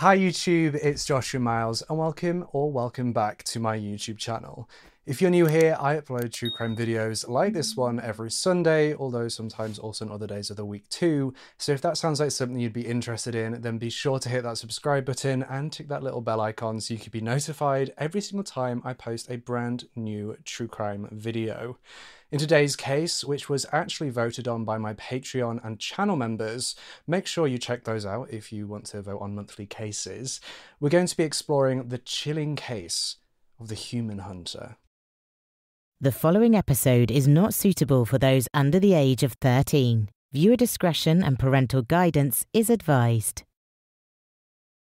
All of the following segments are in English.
Hi YouTube, it's Joshua Miles and welcome or welcome back to my YouTube channel. If you're new here, I upload true crime videos like this one every Sunday, although sometimes also on other days of the week too. So if that sounds like something you'd be interested in, then be sure to hit that subscribe button and tick that little bell icon so you can be notified every single time I post a brand new true crime video. In today's case, which was actually voted on by my Patreon and channel members, make sure you check those out if you want to vote on monthly cases. We're going to be exploring the chilling case of the human hunter. The following episode is not suitable for those under the age of 13. Viewer discretion and parental guidance is advised.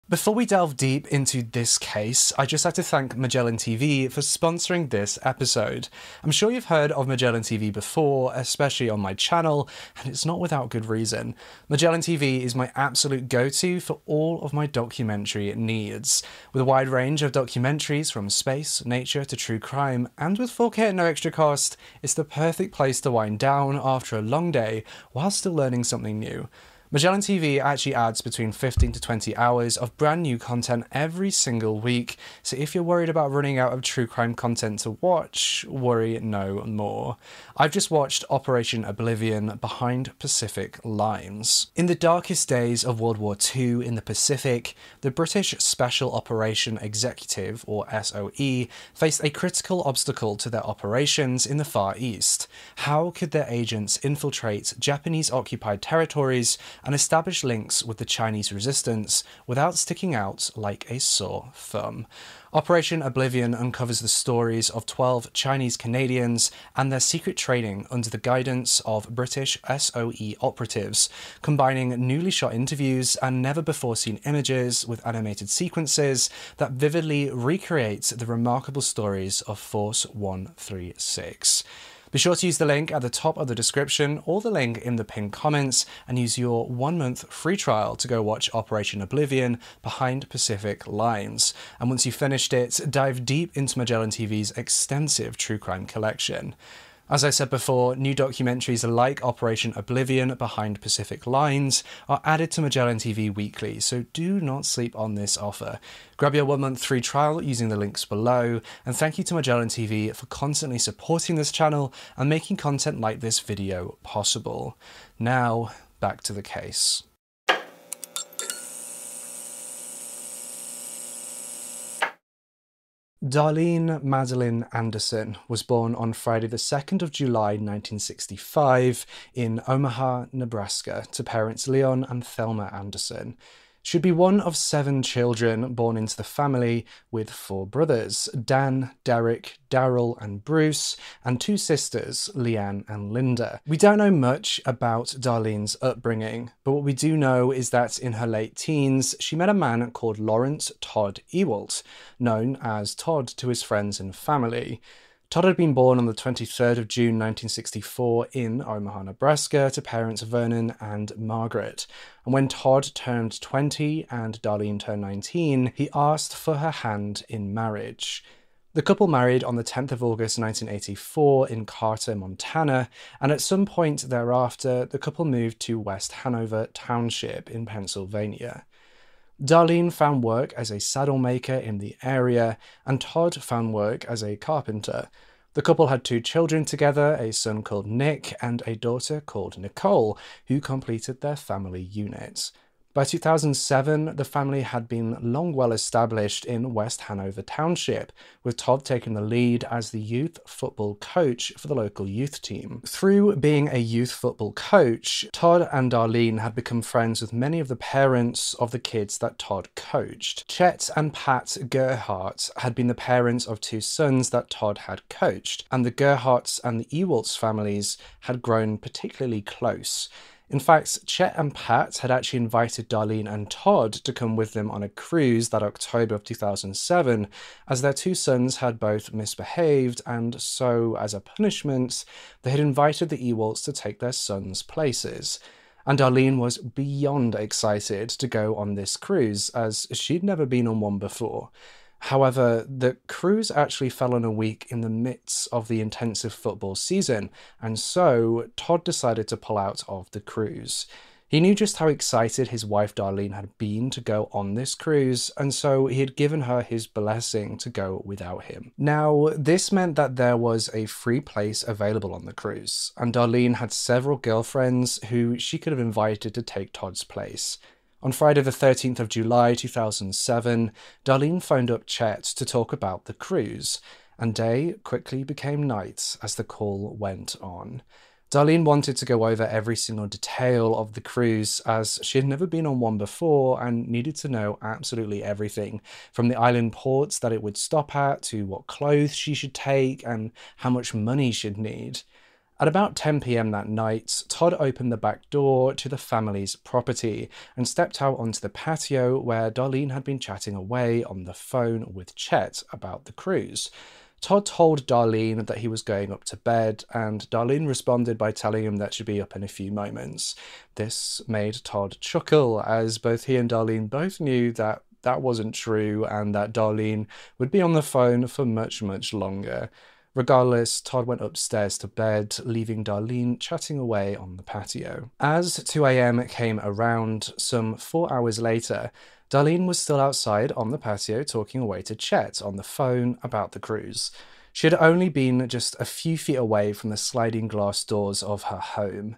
Before we delve deep into this case, I just have to thank Magellan TV for sponsoring this episode. I'm sure you've heard of Magellan TV before, especially on my channel, and it's not without good reason. Magellan TV is my absolute go to for all of my documentary needs. With a wide range of documentaries from space, nature to true crime, and with 4K at no extra cost, it's the perfect place to wind down after a long day while still learning something new. Magellan TV actually adds between 15 to 20 hours of brand new content every single week, so if you're worried about running out of true crime content to watch, worry no more. I've just watched Operation Oblivion Behind Pacific Lines. In the darkest days of World War II in the Pacific, the British Special Operation Executive, or SOE, faced a critical obstacle to their operations in the Far East. How could their agents infiltrate Japanese occupied territories and establish links with the Chinese resistance without sticking out like a sore thumb. Operation Oblivion uncovers the stories of 12 Chinese Canadians and their secret training under the guidance of British SOE operatives, combining newly shot interviews and never before seen images with animated sequences that vividly recreate the remarkable stories of Force 136. Be sure to use the link at the top of the description or the link in the pinned comments and use your one month free trial to go watch Operation Oblivion behind Pacific Lines. And once you've finished it, dive deep into Magellan TV's extensive true crime collection. As I said before, new documentaries like Operation Oblivion Behind Pacific Lines are added to Magellan TV weekly, so do not sleep on this offer. Grab your one month free trial using the links below, and thank you to Magellan TV for constantly supporting this channel and making content like this video possible. Now, back to the case. Darlene Madeline Anderson was born on Friday, the 2nd of July 1965, in Omaha, Nebraska, to parents Leon and Thelma Anderson. She'd be one of seven children born into the family with four brothers Dan, Derek, Daryl, and Bruce, and two sisters, Leanne and Linda. We don't know much about Darlene's upbringing, but what we do know is that in her late teens, she met a man called Lawrence Todd Ewalt, known as Todd to his friends and family. Todd had been born on the 23rd of June 1964 in Omaha, Nebraska, to parents Vernon and Margaret. And when Todd turned 20 and Darlene turned 19, he asked for her hand in marriage. The couple married on the 10th of August 1984 in Carter, Montana, and at some point thereafter, the couple moved to West Hanover Township in Pennsylvania. Darlene found work as a saddle maker in the area, and Todd found work as a carpenter. The couple had two children together a son called Nick and a daughter called Nicole, who completed their family unit. By 2007, the family had been long well established in West Hanover Township, with Todd taking the lead as the youth football coach for the local youth team. Through being a youth football coach, Todd and Darlene had become friends with many of the parents of the kids that Todd coached. Chet and Pat Gerhardt had been the parents of two sons that Todd had coached, and the Gerhardts and the Ewalts families had grown particularly close. In fact, Chet and Pat had actually invited Darlene and Todd to come with them on a cruise that October of 2007, as their two sons had both misbehaved, and so, as a punishment, they had invited the Ewalts to take their sons' places. And Darlene was beyond excited to go on this cruise, as she'd never been on one before. However, the cruise actually fell on a week in the midst of the intensive football season, and so Todd decided to pull out of the cruise. He knew just how excited his wife Darlene had been to go on this cruise, and so he had given her his blessing to go without him. Now, this meant that there was a free place available on the cruise, and Darlene had several girlfriends who she could have invited to take Todd's place. On Friday, the 13th of July 2007, Darlene phoned up Chet to talk about the cruise, and day quickly became night as the call went on. Darlene wanted to go over every single detail of the cruise as she had never been on one before and needed to know absolutely everything from the island ports that it would stop at to what clothes she should take and how much money she'd need. At about 10 pm that night, Todd opened the back door to the family's property and stepped out onto the patio where Darlene had been chatting away on the phone with Chet about the cruise. Todd told Darlene that he was going up to bed, and Darlene responded by telling him that she'd be up in a few moments. This made Todd chuckle, as both he and Darlene both knew that that wasn't true and that Darlene would be on the phone for much, much longer. Regardless, Todd went upstairs to bed, leaving Darlene chatting away on the patio. As 2 a.m. came around, some four hours later, Darlene was still outside on the patio talking away to Chet on the phone about the cruise. She had only been just a few feet away from the sliding glass doors of her home.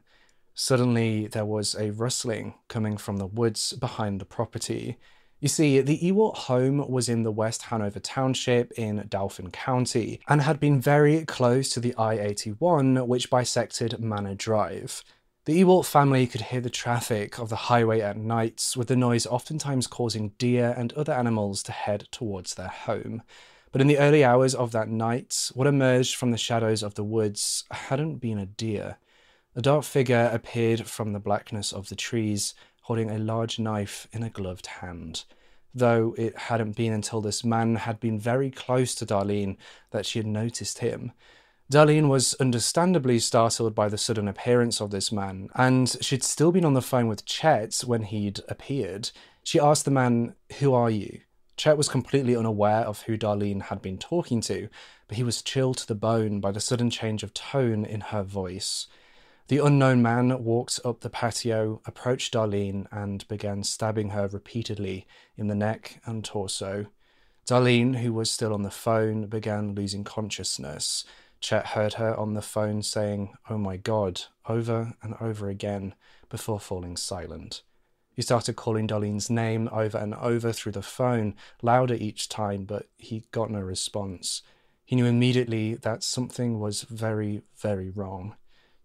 Suddenly, there was a rustling coming from the woods behind the property. You see, the Ewalt home was in the West Hanover Township in Dauphin County and had been very close to the I 81, which bisected Manor Drive. The Ewalt family could hear the traffic of the highway at nights, with the noise oftentimes causing deer and other animals to head towards their home. But in the early hours of that night, what emerged from the shadows of the woods hadn't been a deer. A dark figure appeared from the blackness of the trees, holding a large knife in a gloved hand. Though it hadn't been until this man had been very close to Darlene that she had noticed him. Darlene was understandably startled by the sudden appearance of this man, and she'd still been on the phone with Chet when he'd appeared. She asked the man, Who are you? Chet was completely unaware of who Darlene had been talking to, but he was chilled to the bone by the sudden change of tone in her voice. The unknown man walked up the patio, approached Darlene, and began stabbing her repeatedly in the neck and torso. Darlene, who was still on the phone, began losing consciousness. Chet heard her on the phone saying, Oh my God, over and over again, before falling silent. He started calling Darlene's name over and over through the phone, louder each time, but he got no response. He knew immediately that something was very, very wrong.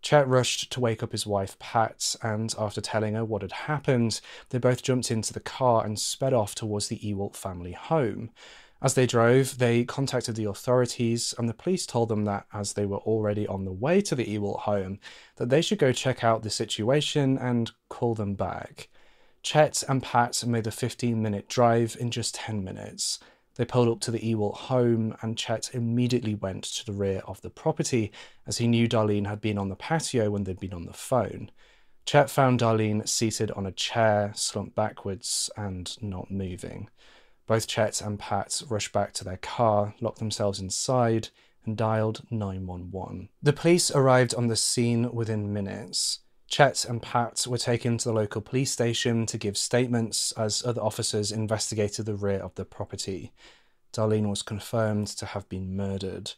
Chet rushed to wake up his wife, Pat, and after telling her what had happened, they both jumped into the car and sped off towards the Ewalt family home. As they drove, they contacted the authorities, and the police told them that as they were already on the way to the Ewalt home, that they should go check out the situation and call them back. Chet and Pat made the 15 minute drive in just 10 minutes. They pulled up to the Ewalt home, and Chet immediately went to the rear of the property as he knew Darlene had been on the patio when they'd been on the phone. Chet found Darlene seated on a chair, slumped backwards, and not moving. Both Chet and Pat rushed back to their car, locked themselves inside, and dialed 911. The police arrived on the scene within minutes. Chet and Pat were taken to the local police station to give statements as other officers investigated the rear of the property. Darlene was confirmed to have been murdered.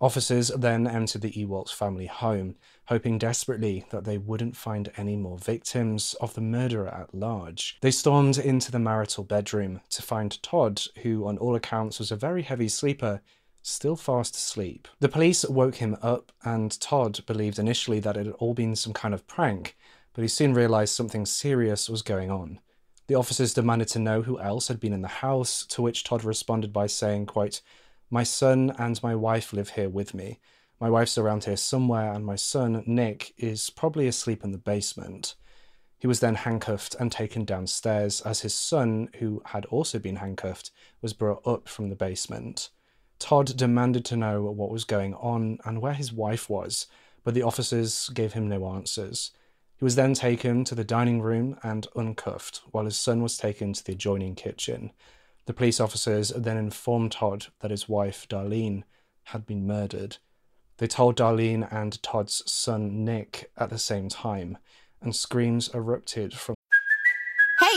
Officers then entered the Ewalt family home, hoping desperately that they wouldn't find any more victims of the murderer at large. They stormed into the marital bedroom to find Todd, who on all accounts was a very heavy sleeper, still fast asleep. The police woke him up, and Todd believed initially that it had all been some kind of prank, but he soon realized something serious was going on. The officers demanded to know who else had been in the house, to which Todd responded by saying, quote, My son and my wife live here with me. My wife's around here somewhere, and my son, Nick, is probably asleep in the basement. He was then handcuffed and taken downstairs as his son, who had also been handcuffed, was brought up from the basement. Todd demanded to know what was going on and where his wife was, but the officers gave him no answers. He was then taken to the dining room and uncuffed, while his son was taken to the adjoining kitchen. The police officers then informed Todd that his wife, Darlene, had been murdered. They told Darlene and Todd's son, Nick, at the same time and screams erupted from.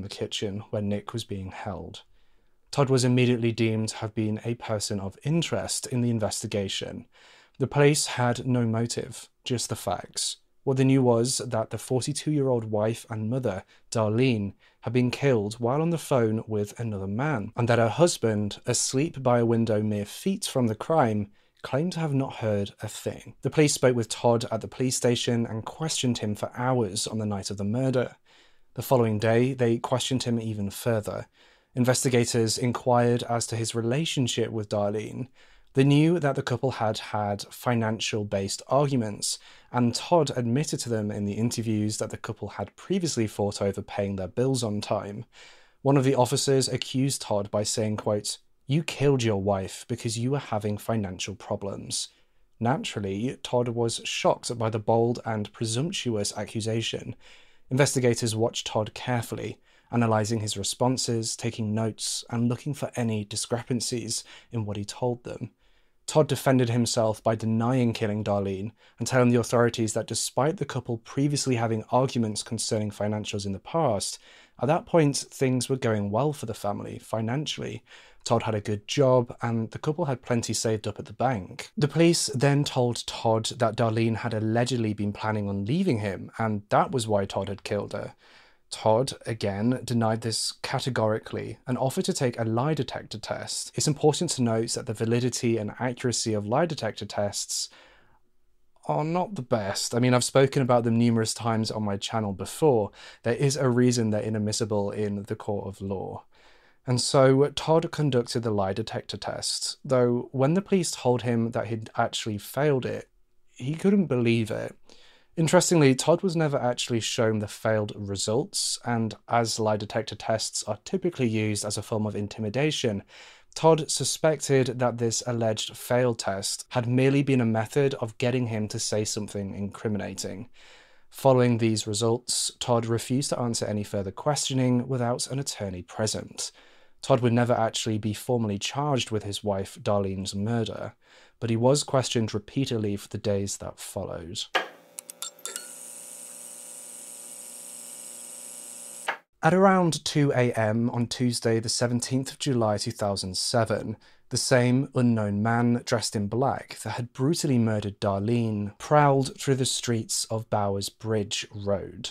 The kitchen where Nick was being held. Todd was immediately deemed to have been a person of interest in the investigation. The police had no motive, just the facts. What they knew was that the 42 year old wife and mother, Darlene, had been killed while on the phone with another man, and that her husband, asleep by a window mere feet from the crime, claimed to have not heard a thing. The police spoke with Todd at the police station and questioned him for hours on the night of the murder. The following day, they questioned him even further. Investigators inquired as to his relationship with Darlene. They knew that the couple had had financial based arguments, and Todd admitted to them in the interviews that the couple had previously fought over paying their bills on time. One of the officers accused Todd by saying, quote, you killed your wife because you were having financial problems. Naturally, Todd was shocked by the bold and presumptuous accusation. Investigators watched Todd carefully, analysing his responses, taking notes, and looking for any discrepancies in what he told them. Todd defended himself by denying killing Darlene and telling the authorities that despite the couple previously having arguments concerning financials in the past, at that point things were going well for the family financially. Todd had a good job and the couple had plenty saved up at the bank. The police then told Todd that Darlene had allegedly been planning on leaving him and that was why Todd had killed her. Todd, again, denied this categorically and offered to take a lie detector test. It's important to note that the validity and accuracy of lie detector tests are not the best. I mean, I've spoken about them numerous times on my channel before. There is a reason they're inadmissible in the court of law. And so Todd conducted the lie detector test, though when the police told him that he'd actually failed it, he couldn't believe it. Interestingly, Todd was never actually shown the failed results, and as lie detector tests are typically used as a form of intimidation, Todd suspected that this alleged failed test had merely been a method of getting him to say something incriminating. Following these results, Todd refused to answer any further questioning without an attorney present. Todd would never actually be formally charged with his wife Darlene's murder, but he was questioned repeatedly for the days that followed. At around 2 a.m. on Tuesday, the 17th of July 2007, the same unknown man dressed in black that had brutally murdered Darlene prowled through the streets of Bowers Bridge Road.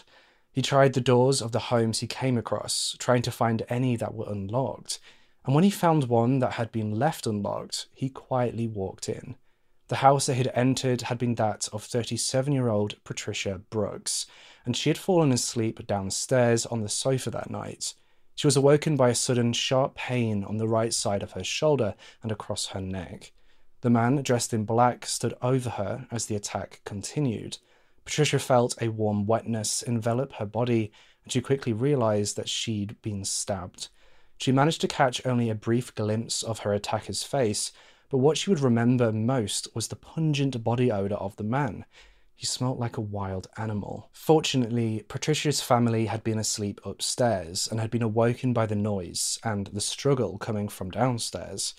He tried the doors of the homes he came across, trying to find any that were unlocked, and when he found one that had been left unlocked, he quietly walked in. The house that he'd entered had been that of 37 year old Patricia Brooks, and she had fallen asleep downstairs on the sofa that night. She was awoken by a sudden sharp pain on the right side of her shoulder and across her neck. The man, dressed in black, stood over her as the attack continued. Patricia felt a warm wetness envelop her body, and she quickly realized that she'd been stabbed. She managed to catch only a brief glimpse of her attacker's face, but what she would remember most was the pungent body odor of the man. He smelt like a wild animal. Fortunately, Patricia's family had been asleep upstairs and had been awoken by the noise and the struggle coming from downstairs.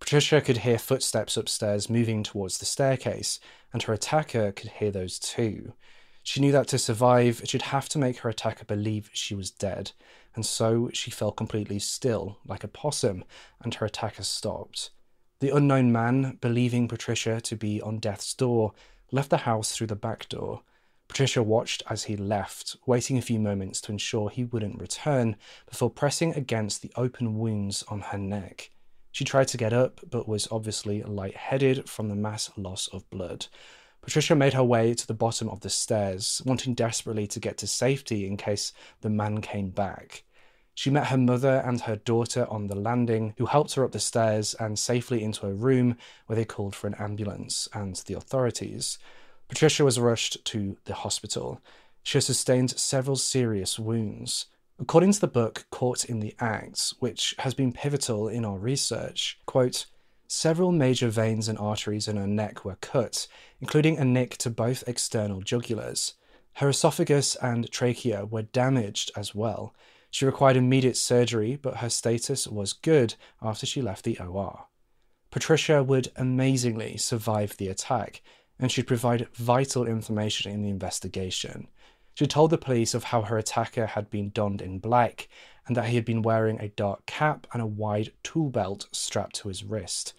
Patricia could hear footsteps upstairs moving towards the staircase, and her attacker could hear those too. She knew that to survive, she'd have to make her attacker believe she was dead, and so she fell completely still, like a possum, and her attacker stopped. The unknown man, believing Patricia to be on death's door, left the house through the back door. Patricia watched as he left, waiting a few moments to ensure he wouldn't return before pressing against the open wounds on her neck. She tried to get up, but was obviously lightheaded from the mass loss of blood. Patricia made her way to the bottom of the stairs, wanting desperately to get to safety in case the man came back. She met her mother and her daughter on the landing, who helped her up the stairs and safely into a room where they called for an ambulance and the authorities. Patricia was rushed to the hospital. She sustained several serious wounds. According to the book Caught in the Act, which has been pivotal in our research, quote, several major veins and arteries in her neck were cut, including a nick to both external jugulars. Her esophagus and trachea were damaged as well. She required immediate surgery, but her status was good after she left the OR. Patricia would amazingly survive the attack, and she'd provide vital information in the investigation. She told the police of how her attacker had been donned in black and that he had been wearing a dark cap and a wide tool belt strapped to his wrist.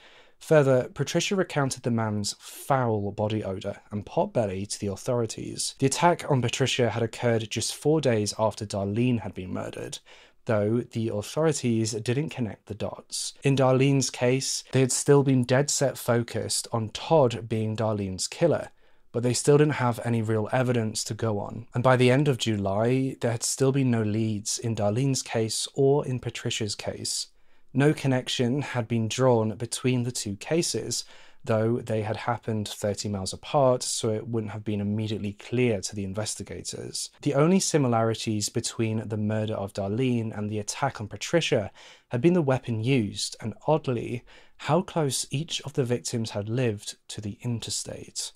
Further, Patricia recounted the man's foul body odour and potbelly to the authorities. The attack on Patricia had occurred just four days after Darlene had been murdered, though the authorities didn't connect the dots. In Darlene's case, they had still been dead set focused on Todd being Darlene's killer, but they still didn't have any real evidence to go on. And by the end of July, there had still been no leads in Darlene's case or in Patricia's case. No connection had been drawn between the two cases, though they had happened 30 miles apart, so it wouldn't have been immediately clear to the investigators. The only similarities between the murder of Darlene and the attack on Patricia had been the weapon used, and oddly, how close each of the victims had lived to the interstate.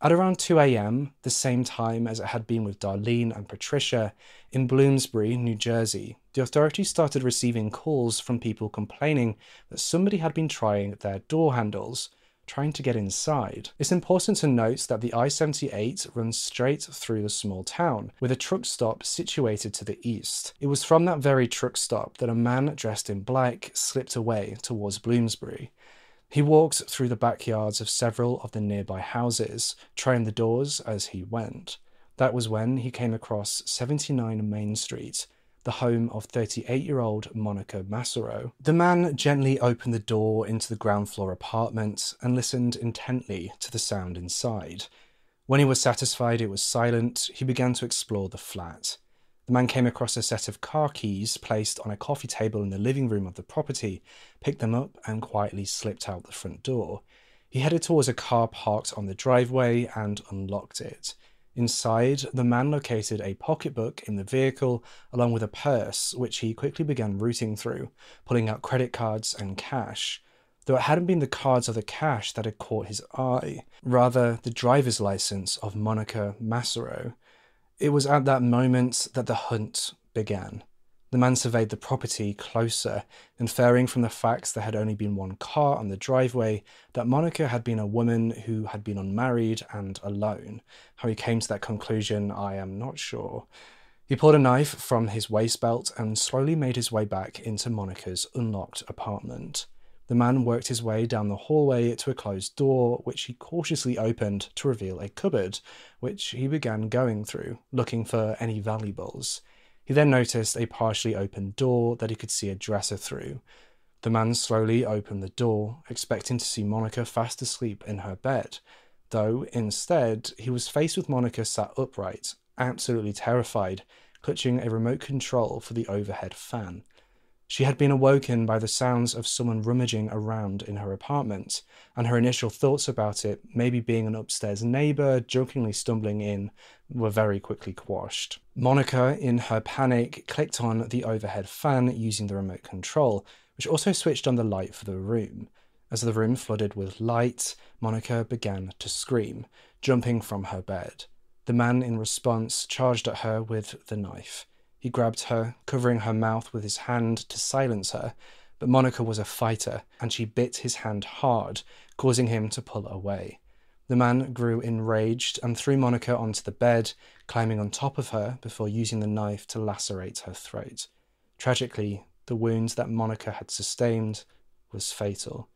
At around 2 a.m., the same time as it had been with Darlene and Patricia, in Bloomsbury, New Jersey, the authorities started receiving calls from people complaining that somebody had been trying their door handles, trying to get inside. It's important to note that the I 78 runs straight through the small town, with a truck stop situated to the east. It was from that very truck stop that a man dressed in black slipped away towards Bloomsbury. He walked through the backyards of several of the nearby houses, trying the doors as he went. That was when he came across 79 Main Street, the home of 38 year old Monica Massaro. The man gently opened the door into the ground floor apartment and listened intently to the sound inside. When he was satisfied it was silent, he began to explore the flat. The man came across a set of car keys placed on a coffee table in the living room of the property, picked them up, and quietly slipped out the front door. He headed towards a car parked on the driveway and unlocked it. Inside, the man located a pocketbook in the vehicle along with a purse, which he quickly began rooting through, pulling out credit cards and cash. Though it hadn't been the cards or the cash that had caught his eye, rather the driver's license of Monica Massaro. It was at that moment that the hunt began. The man surveyed the property closer, inferring from the facts there had only been one car on the driveway that Monica had been a woman who had been unmarried and alone. How he came to that conclusion, I am not sure. He pulled a knife from his waist belt and slowly made his way back into Monica's unlocked apartment. The man worked his way down the hallway to a closed door, which he cautiously opened to reveal a cupboard, which he began going through, looking for any valuables. He then noticed a partially open door that he could see a dresser through. The man slowly opened the door, expecting to see Monica fast asleep in her bed, though instead he was faced with Monica sat upright, absolutely terrified, clutching a remote control for the overhead fan. She had been awoken by the sounds of someone rummaging around in her apartment, and her initial thoughts about it, maybe being an upstairs neighbour jokingly stumbling in, were very quickly quashed. Monica, in her panic, clicked on the overhead fan using the remote control, which also switched on the light for the room. As the room flooded with light, Monica began to scream, jumping from her bed. The man, in response, charged at her with the knife. He grabbed her, covering her mouth with his hand to silence her, but Monica was a fighter, and she bit his hand hard, causing him to pull away. The man grew enraged and threw Monica onto the bed, climbing on top of her before using the knife to lacerate her throat. Tragically, the wound that Monica had sustained was fatal.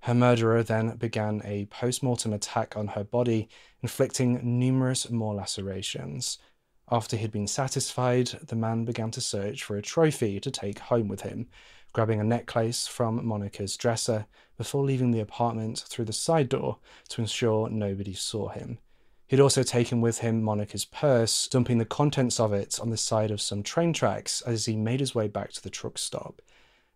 Her murderer then began a post mortem attack on her body, inflicting numerous more lacerations. After he'd been satisfied, the man began to search for a trophy to take home with him, grabbing a necklace from Monica's dresser before leaving the apartment through the side door to ensure nobody saw him. He'd also taken with him Monica's purse, dumping the contents of it on the side of some train tracks as he made his way back to the truck stop.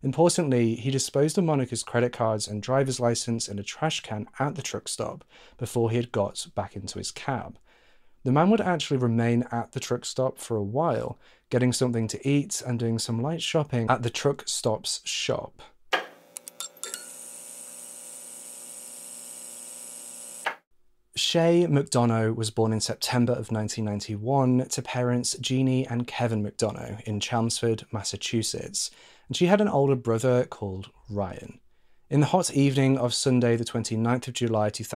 Importantly, he disposed of Monica's credit cards and driver's license in a trash can at the truck stop before he had got back into his cab. The man would actually remain at the truck stop for a while, getting something to eat and doing some light shopping at the truck stop's shop. Shea McDonough was born in September of 1991 to parents Jeannie and Kevin McDonough in Chelmsford, Massachusetts, and she had an older brother called Ryan. In the hot evening of Sunday, the 29th of July 2000,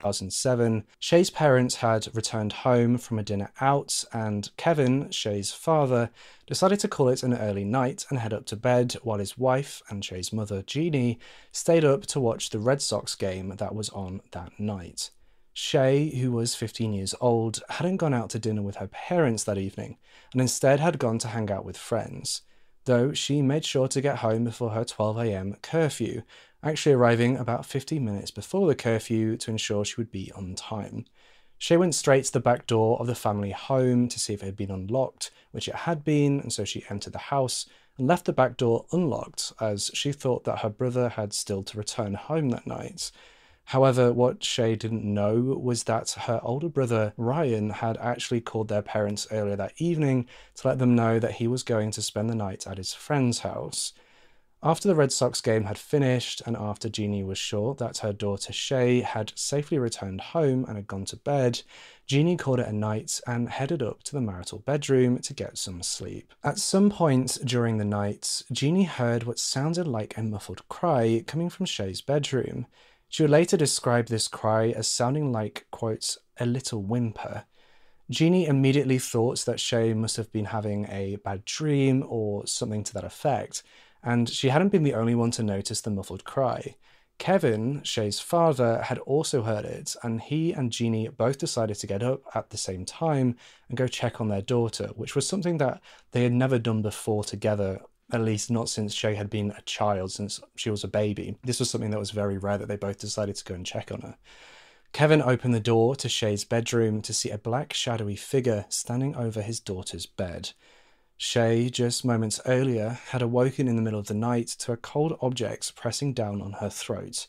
2007, Shea's parents had returned home from a dinner out, and Kevin, Shea's father, decided to call it an early night and head up to bed while his wife and Shea's mother, Jeannie, stayed up to watch the Red Sox game that was on that night. Shea, who was 15 years old, hadn't gone out to dinner with her parents that evening and instead had gone to hang out with friends, though she made sure to get home before her 12am curfew actually arriving about 15 minutes before the curfew to ensure she would be on time. Shea went straight to the back door of the family home to see if it had been unlocked, which it had been, and so she entered the house and left the back door unlocked as she thought that her brother had still to return home that night. However, what Shea didn't know was that her older brother Ryan had actually called their parents earlier that evening to let them know that he was going to spend the night at his friend's house. After the Red Sox game had finished, and after Jeannie was sure that her daughter Shea had safely returned home and had gone to bed, Jeannie called it a night and headed up to the marital bedroom to get some sleep. At some point during the night, Jeannie heard what sounded like a muffled cry coming from Shea's bedroom. She would later describe this cry as sounding like, quote, a little whimper. Jeannie immediately thought that Shea must have been having a bad dream or something to that effect and she hadn't been the only one to notice the muffled cry. Kevin, Shea's father, had also heard it, and he and Jeannie both decided to get up at the same time and go check on their daughter, which was something that they had never done before together, at least not since Shea had been a child, since she was a baby. This was something that was very rare that they both decided to go and check on her. Kevin opened the door to Shea's bedroom to see a black, shadowy figure standing over his daughter's bed. Shea, just moments earlier, had awoken in the middle of the night to a cold object pressing down on her throat.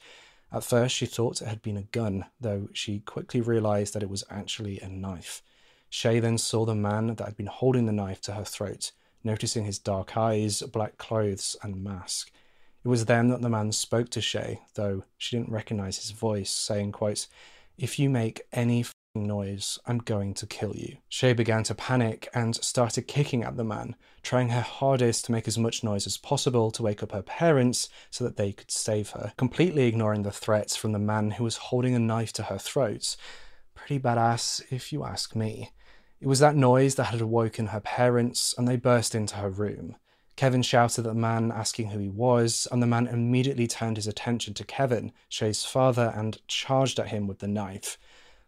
At first, she thought it had been a gun, though she quickly realized that it was actually a knife. Shea then saw the man that had been holding the knife to her throat, noticing his dark eyes, black clothes, and mask. It was then that the man spoke to Shea, though she didn't recognize his voice, saying, quote, If you make any noise, I'm going to kill you. Shea began to panic and started kicking at the man, trying her hardest to make as much noise as possible to wake up her parents so that they could save her, completely ignoring the threats from the man who was holding a knife to her throat. Pretty badass, if you ask me. It was that noise that had awoken her parents, and they burst into her room. Kevin shouted at the man, asking who he was, and the man immediately turned his attention to Kevin, Shea's father, and charged at him with the knife.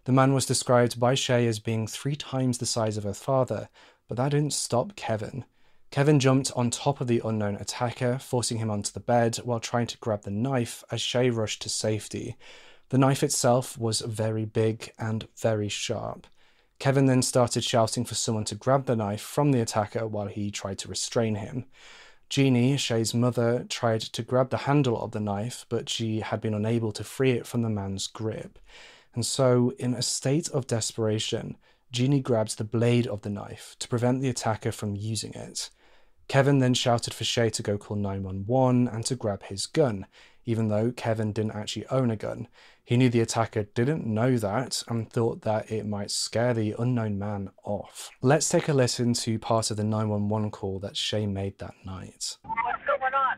The man was described by Shea as being three times the size of her father, but that didn't stop Kevin. Kevin jumped on top of the unknown attacker, forcing him onto the bed while trying to grab the knife as Shea rushed to safety. The knife itself was very big and very sharp. Kevin then started shouting for someone to grab the knife from the attacker while he tried to restrain him. Jeannie, Shea's mother, tried to grab the handle of the knife, but she had been unable to free it from the man's grip. And so, in a state of desperation, Jeannie grabs the blade of the knife to prevent the attacker from using it. Kevin then shouted for Shea to go call 911 and to grab his gun, even though Kevin didn't actually own a gun. He knew the attacker didn't know that and thought that it might scare the unknown man off. Let's take a listen to part of the 911 call that Shea made that night. What's going on?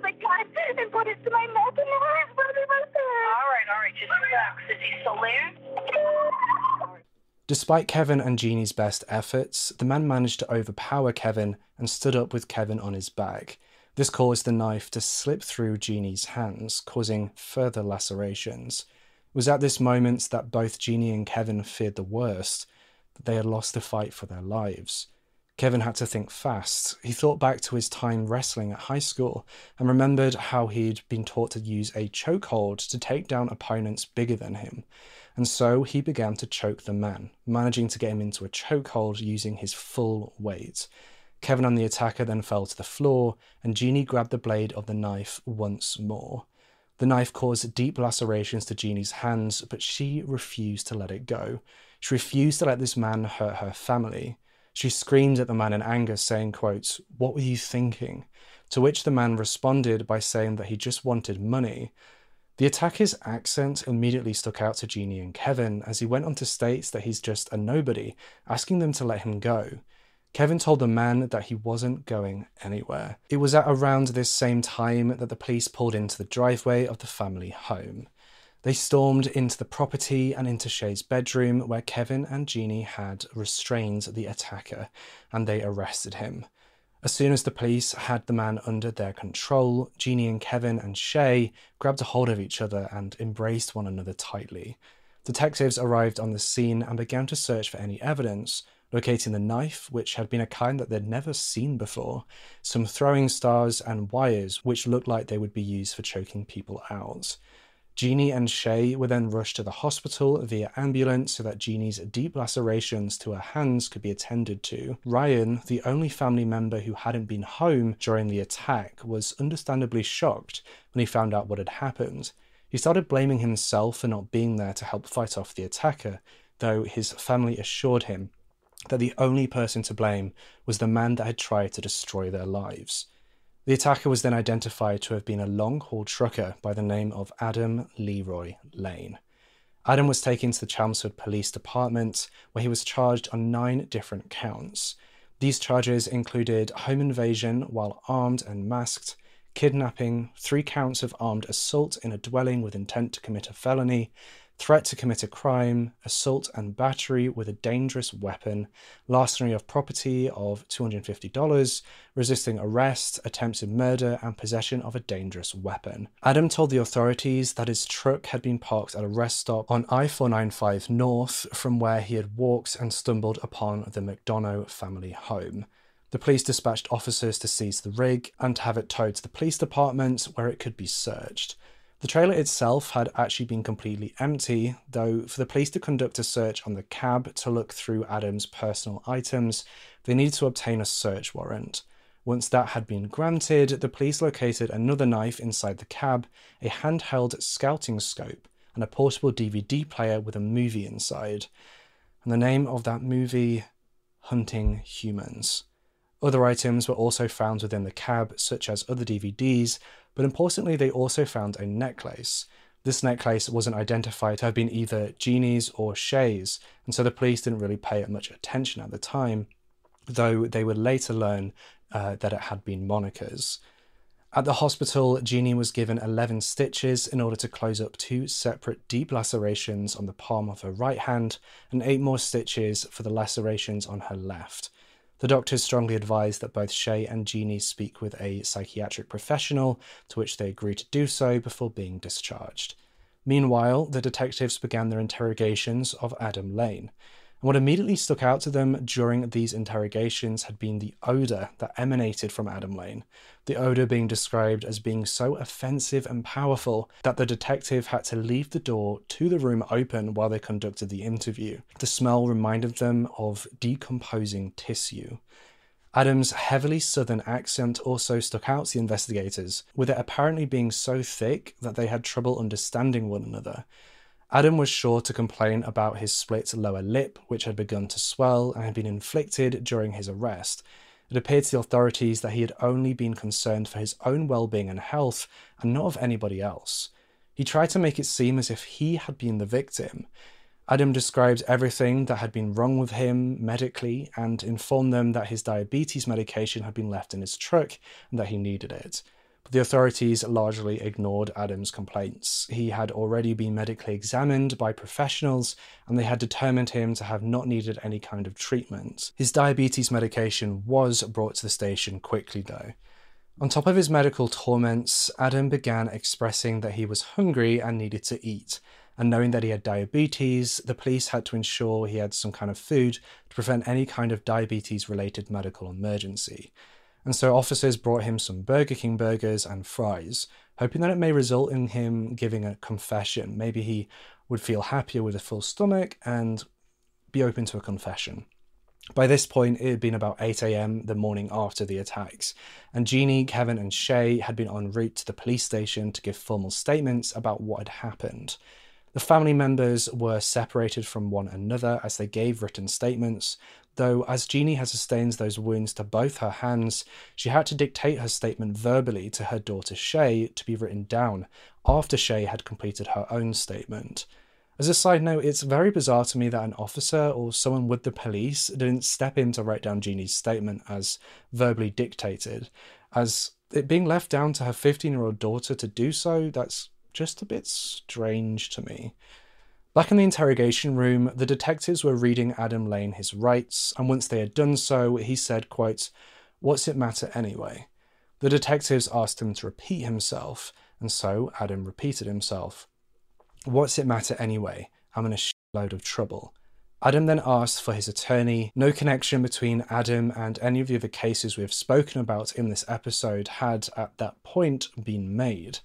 A man came in with a gun and put it to my mouth and now his brother was there. All right, all right, just relax. Is he still there? Despite Kevin and Jeannie's best efforts, the man managed to overpower Kevin and stood up with Kevin on his back. This caused the knife to slip through Jeannie's hands, causing further lacerations. It was at this moment that both Jeannie and Kevin feared the worst, that they had lost the fight for their lives. Kevin had to think fast. He thought back to his time wrestling at high school and remembered how he'd been taught to use a chokehold to take down opponents bigger than him. And so he began to choke the man, managing to get him into a chokehold using his full weight. Kevin and the attacker then fell to the floor, and Jeannie grabbed the blade of the knife once more. The knife caused deep lacerations to Jeannie's hands, but she refused to let it go. She refused to let this man hurt her family. She screamed at the man in anger, saying, quote, What were you thinking? To which the man responded by saying that he just wanted money. The attacker's accent immediately stuck out to Jeannie and Kevin as he went on to state that he's just a nobody, asking them to let him go. Kevin told the man that he wasn't going anywhere. It was at around this same time that the police pulled into the driveway of the family home. They stormed into the property and into Shea's bedroom, where Kevin and Jeannie had restrained the attacker, and they arrested him. As soon as the police had the man under their control, Jeannie and Kevin and Shea grabbed a hold of each other and embraced one another tightly. Detectives arrived on the scene and began to search for any evidence, locating the knife, which had been a kind that they'd never seen before, some throwing stars, and wires, which looked like they would be used for choking people out. Jeannie and Shea were then rushed to the hospital via ambulance so that Jeannie's deep lacerations to her hands could be attended to. Ryan, the only family member who hadn't been home during the attack, was understandably shocked when he found out what had happened. He started blaming himself for not being there to help fight off the attacker, though his family assured him that the only person to blame was the man that had tried to destroy their lives. The attacker was then identified to have been a long haul trucker by the name of Adam Leroy Lane. Adam was taken to the Chelmsford Police Department, where he was charged on nine different counts. These charges included home invasion while armed and masked, kidnapping, three counts of armed assault in a dwelling with intent to commit a felony, threat to commit a crime, assault and battery with a dangerous weapon, larceny of property of $250, resisting arrest, attempted murder, and possession of a dangerous weapon. Adam told the authorities that his truck had been parked at a rest stop on I 495 North from where he had walked and stumbled upon the McDonough family home. The police dispatched officers to seize the rig and have it towed to the police department where it could be searched. The trailer itself had actually been completely empty, though for the police to conduct a search on the cab to look through Adam's personal items, they needed to obtain a search warrant. Once that had been granted, the police located another knife inside the cab, a handheld scouting scope, and a portable DVD player with a movie inside. And the name of that movie, Hunting Humans. Other items were also found within the cab, such as other DVDs, but importantly, they also found a necklace. This necklace wasn't identified to have been either Jeannie's or Shea's, and so the police didn't really pay it much attention at the time, though they would later learn uh, that it had been Monica's. At the hospital, Jeannie was given 11 stitches in order to close up two separate deep lacerations on the palm of her right hand and eight more stitches for the lacerations on her left. The doctors strongly advised that both Shea and Jeannie speak with a psychiatric professional, to which they agreed to do so before being discharged. Meanwhile, the detectives began their interrogations of Adam Lane. And what immediately stuck out to them during these interrogations had been the odour that emanated from Adam Lane, the odour being described as being so offensive and powerful that the detective had to leave the door to the room open while they conducted the interview. The smell reminded them of decomposing tissue. Adam's heavily southern accent also stuck out to the investigators, with it apparently being so thick that they had trouble understanding one another. Adam was sure to complain about his split lower lip, which had begun to swell and had been inflicted during his arrest. It appeared to the authorities that he had only been concerned for his own well being and health and not of anybody else. He tried to make it seem as if he had been the victim. Adam described everything that had been wrong with him medically and informed them that his diabetes medication had been left in his truck and that he needed it. But the authorities largely ignored Adam's complaints. He had already been medically examined by professionals and they had determined him to have not needed any kind of treatment. His diabetes medication was brought to the station quickly, though. On top of his medical torments, Adam began expressing that he was hungry and needed to eat. And knowing that he had diabetes, the police had to ensure he had some kind of food to prevent any kind of diabetes related medical emergency. And so officers brought him some Burger King burgers and fries, hoping that it may result in him giving a confession. Maybe he would feel happier with a full stomach and be open to a confession. By this point, it had been about 8 am the morning after the attacks, and Jeannie, Kevin, and Shea had been en route to the police station to give formal statements about what had happened. The family members were separated from one another as they gave written statements, though, as Jeannie had sustained those wounds to both her hands, she had to dictate her statement verbally to her daughter Shea to be written down after Shea had completed her own statement. As a side note, it's very bizarre to me that an officer or someone with the police didn't step in to write down Jeannie's statement as verbally dictated, as it being left down to her 15 year old daughter to do so, that's just a bit strange to me. Back in the interrogation room, the detectives were reading Adam Lane his rights, and once they had done so, he said, quote, What's it matter anyway? The detectives asked him to repeat himself, and so Adam repeated himself. What's it matter anyway? I'm in a shitload of trouble. Adam then asked for his attorney. No connection between Adam and any of the other cases we've spoken about in this episode had at that point been made.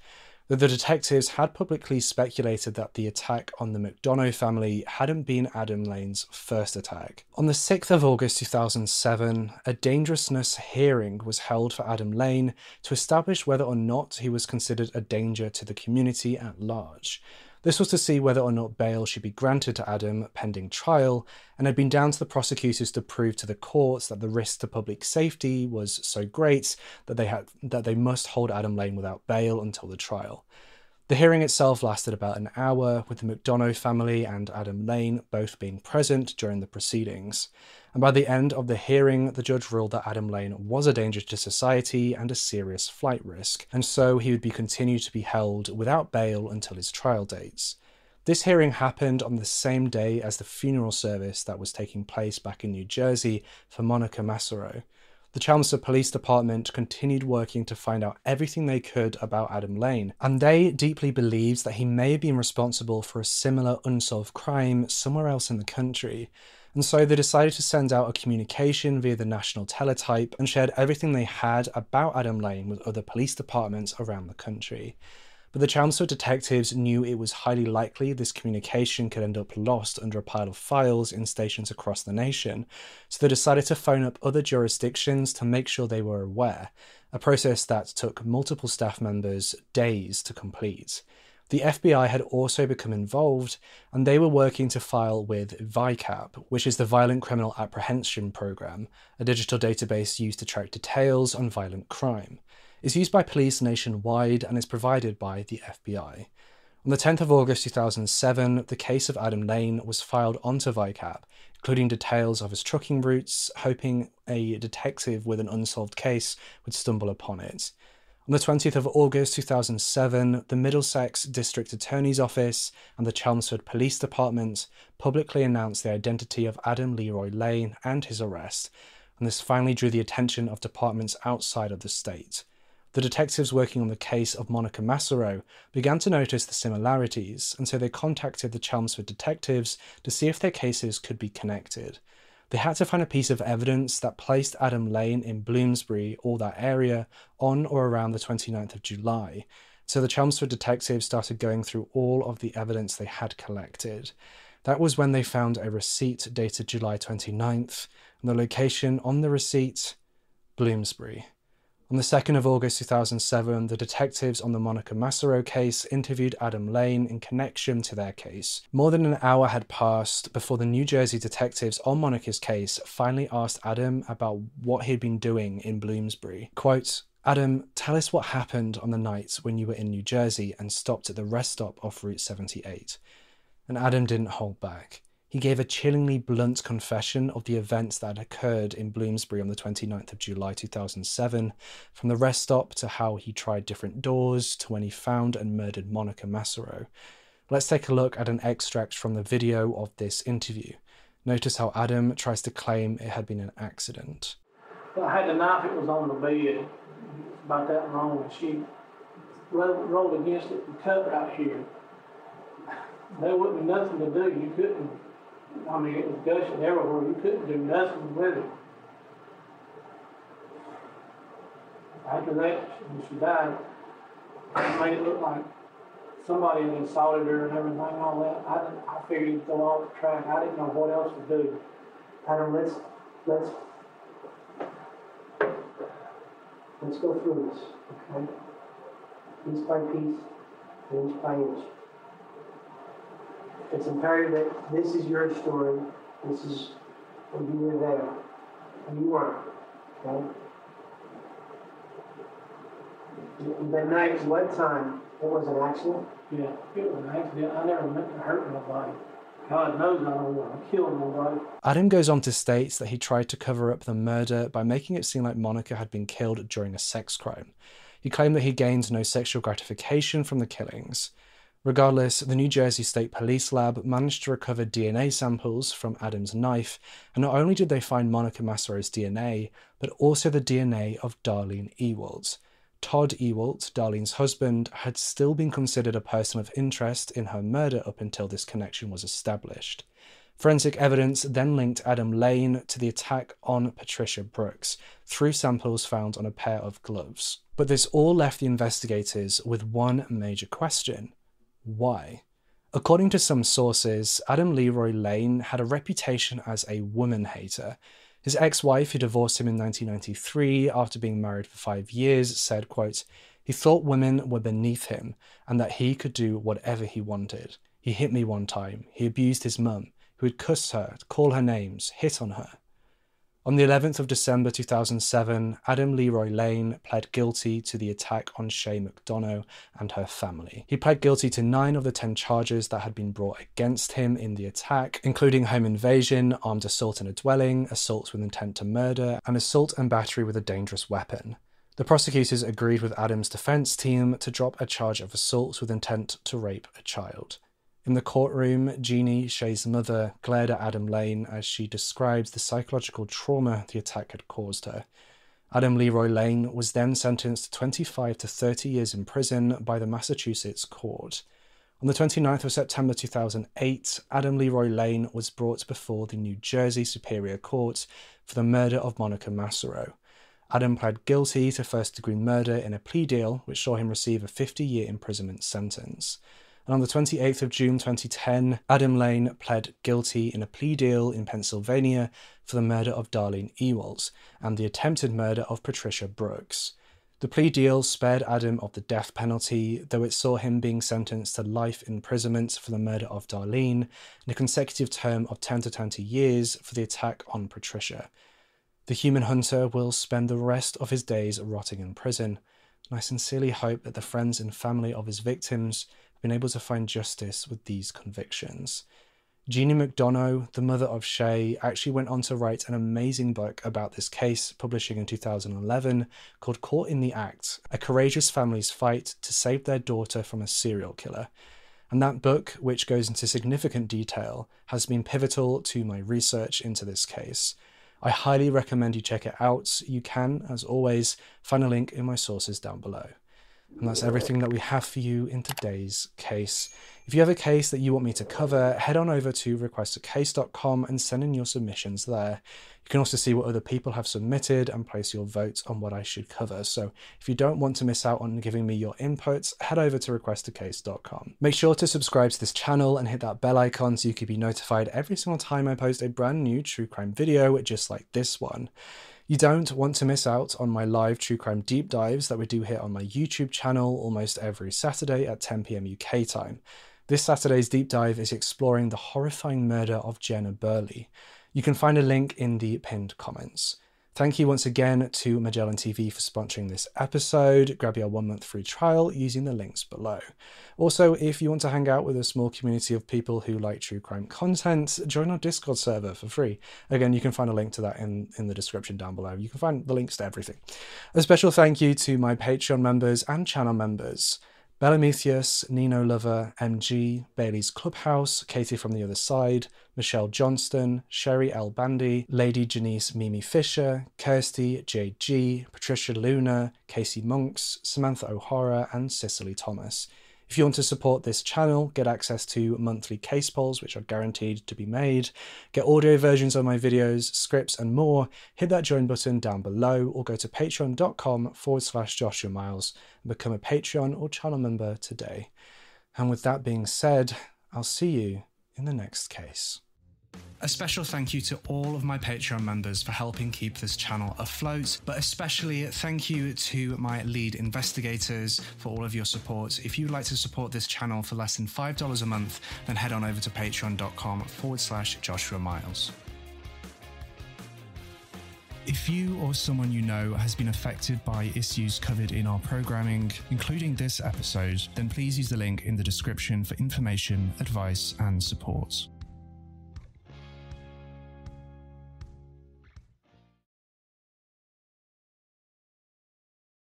Though the detectives had publicly speculated that the attack on the McDonough family hadn't been Adam Lane's first attack. On the 6th of August 2007, a dangerousness hearing was held for Adam Lane to establish whether or not he was considered a danger to the community at large. This was to see whether or not bail should be granted to Adam pending trial, and had been down to the prosecutors to prove to the courts that the risk to public safety was so great that they had that they must hold Adam Lane without bail until the trial. The hearing itself lasted about an hour, with the McDonough family and Adam Lane both being present during the proceedings and by the end of the hearing, the judge ruled that Adam Lane was a danger to society and a serious flight risk, and so he would be continued to be held without bail until his trial dates. This hearing happened on the same day as the funeral service that was taking place back in New Jersey for Monica Massaro. The Chelmsford Police Department continued working to find out everything they could about Adam Lane, and they deeply believed that he may have been responsible for a similar unsolved crime somewhere else in the country and so they decided to send out a communication via the national teletype and shared everything they had about Adam Lane with other police departments around the country. But the Chelmsford detectives knew it was highly likely this communication could end up lost under a pile of files in stations across the nation, so they decided to phone up other jurisdictions to make sure they were aware, a process that took multiple staff members days to complete. The FBI had also become involved, and they were working to file with VICAP, which is the Violent Criminal Apprehension Program, a digital database used to track details on violent crime. It's used by police nationwide and is provided by the FBI. On the 10th of August 2007, the case of Adam Lane was filed onto VICAP, including details of his trucking routes, hoping a detective with an unsolved case would stumble upon it. On the 20th of August 2007, the Middlesex District Attorney's Office and the Chelmsford Police Department publicly announced the identity of Adam Leroy Lane and his arrest, and this finally drew the attention of departments outside of the state. The detectives working on the case of Monica Massaro began to notice the similarities, and so they contacted the Chelmsford detectives to see if their cases could be connected. They had to find a piece of evidence that placed Adam Lane in Bloomsbury or that area on or around the 29th of July. So the Chelmsford detectives started going through all of the evidence they had collected. That was when they found a receipt dated July 29th, and the location on the receipt, Bloomsbury. On the 2nd of August 2007, the detectives on the Monica Massaro case interviewed Adam Lane in connection to their case. More than an hour had passed before the New Jersey detectives on Monica's case finally asked Adam about what he'd been doing in Bloomsbury. Quote, Adam, tell us what happened on the night when you were in New Jersey and stopped at the rest stop off Route 78. And Adam didn't hold back. He gave a chillingly blunt confession of the events that had occurred in Bloomsbury on the 29th of July 2007, from the rest stop to how he tried different doors to when he found and murdered Monica Massaro. Let's take a look at an extract from the video of this interview. Notice how Adam tries to claim it had been an accident. I had the knife, it was on the bed, about that long, and she rolled, rolled against it and cut right here. There wouldn't be nothing to do. You couldn't I mean, it was gushing everywhere. You couldn't do nothing with it. After that, when she died, it made it look like somebody had assaulted her and everything, all that. I, I figured he'd go off the track. I didn't know what else to do. Adam, let's, let's, let's go through this, okay? Piece by piece, inch by inch. It's imperative that this is your story. This is when you were there. And you weren't. Okay? The night, what time? It was an accident? Yeah, it was an accident. I never meant to hurt nobody. God knows I don't want to kill nobody. Adam goes on to state that he tried to cover up the murder by making it seem like Monica had been killed during a sex crime. He claimed that he gained no sexual gratification from the killings. Regardless, the New Jersey State Police Lab managed to recover DNA samples from Adam's knife, and not only did they find Monica Massaro's DNA, but also the DNA of Darlene Ewalt. Todd Ewalt, Darlene's husband, had still been considered a person of interest in her murder up until this connection was established. Forensic evidence then linked Adam Lane to the attack on Patricia Brooks through samples found on a pair of gloves. But this all left the investigators with one major question why? According to some sources, Adam Leroy Lane had a reputation as a woman hater. His ex-wife, who divorced him in 1993 after being married for five years, said, quote, he thought women were beneath him and that he could do whatever he wanted. He hit me one time. He abused his mum, who would cuss her, call her names, hit on her. On the 11th of December 2007, Adam Leroy Lane pled guilty to the attack on Shea McDonough and her family. He pled guilty to nine of the ten charges that had been brought against him in the attack, including home invasion, armed assault in a dwelling, assault with intent to murder, and assault and battery with a dangerous weapon. The prosecutors agreed with Adam's defense team to drop a charge of assault with intent to rape a child. In the courtroom, Jeannie, Shea's mother, glared at Adam Lane as she describes the psychological trauma the attack had caused her. Adam Leroy Lane was then sentenced to 25 to 30 years in prison by the Massachusetts court. On the 29th of September 2008, Adam Leroy Lane was brought before the New Jersey Superior Court for the murder of Monica Massaro. Adam pled guilty to first degree murder in a plea deal, which saw him receive a 50 year imprisonment sentence and on the 28th of June 2010, Adam Lane pled guilty in a plea deal in Pennsylvania for the murder of Darlene Ewalt and the attempted murder of Patricia Brooks. The plea deal spared Adam of the death penalty, though it saw him being sentenced to life imprisonment for the murder of Darlene and a consecutive term of 10 to 20 years for the attack on Patricia. The human hunter will spend the rest of his days rotting in prison, and I sincerely hope that the friends and family of his victims been able to find justice with these convictions. Jeannie McDonough, the mother of Shea, actually went on to write an amazing book about this case, publishing in 2011, called Caught in the Act A Courageous Family's Fight to Save Their Daughter from a Serial Killer. And that book, which goes into significant detail, has been pivotal to my research into this case. I highly recommend you check it out. You can, as always, find a link in my sources down below. And that's everything that we have for you in today's case. If you have a case that you want me to cover, head on over to requestacase.com and send in your submissions there. You can also see what other people have submitted and place your votes on what I should cover. So if you don't want to miss out on giving me your inputs, head over to requestacase.com. Make sure to subscribe to this channel and hit that bell icon so you can be notified every single time I post a brand new true crime video just like this one. You don't want to miss out on my live true crime deep dives that we do here on my YouTube channel almost every Saturday at 10 pm UK time. This Saturday's deep dive is exploring the horrifying murder of Jenna Burleigh. You can find a link in the pinned comments. Thank you once again to Magellan TV for sponsoring this episode. Grab your one month free trial using the links below. Also, if you want to hang out with a small community of people who like true crime content, join our Discord server for free. Again, you can find a link to that in, in the description down below. You can find the links to everything. A special thank you to my Patreon members and channel members. Bellametheus, Nino Lover, MG, Bailey's Clubhouse, Katie from the Other Side, Michelle Johnston, Sherry L. Bandy, Lady Janice Mimi Fisher, Kirsty JG, Patricia Luna, Casey Monks, Samantha O'Hara, and Cicely Thomas. If you want to support this channel, get access to monthly case polls, which are guaranteed to be made, get audio versions of my videos, scripts, and more, hit that join button down below or go to patreon.com forward slash Joshua Miles and become a Patreon or channel member today. And with that being said, I'll see you in the next case. A special thank you to all of my Patreon members for helping keep this channel afloat, but especially thank you to my lead investigators for all of your support. If you'd like to support this channel for less than $5 a month, then head on over to patreon.com forward slash Joshua Miles. If you or someone you know has been affected by issues covered in our programming, including this episode, then please use the link in the description for information, advice, and support.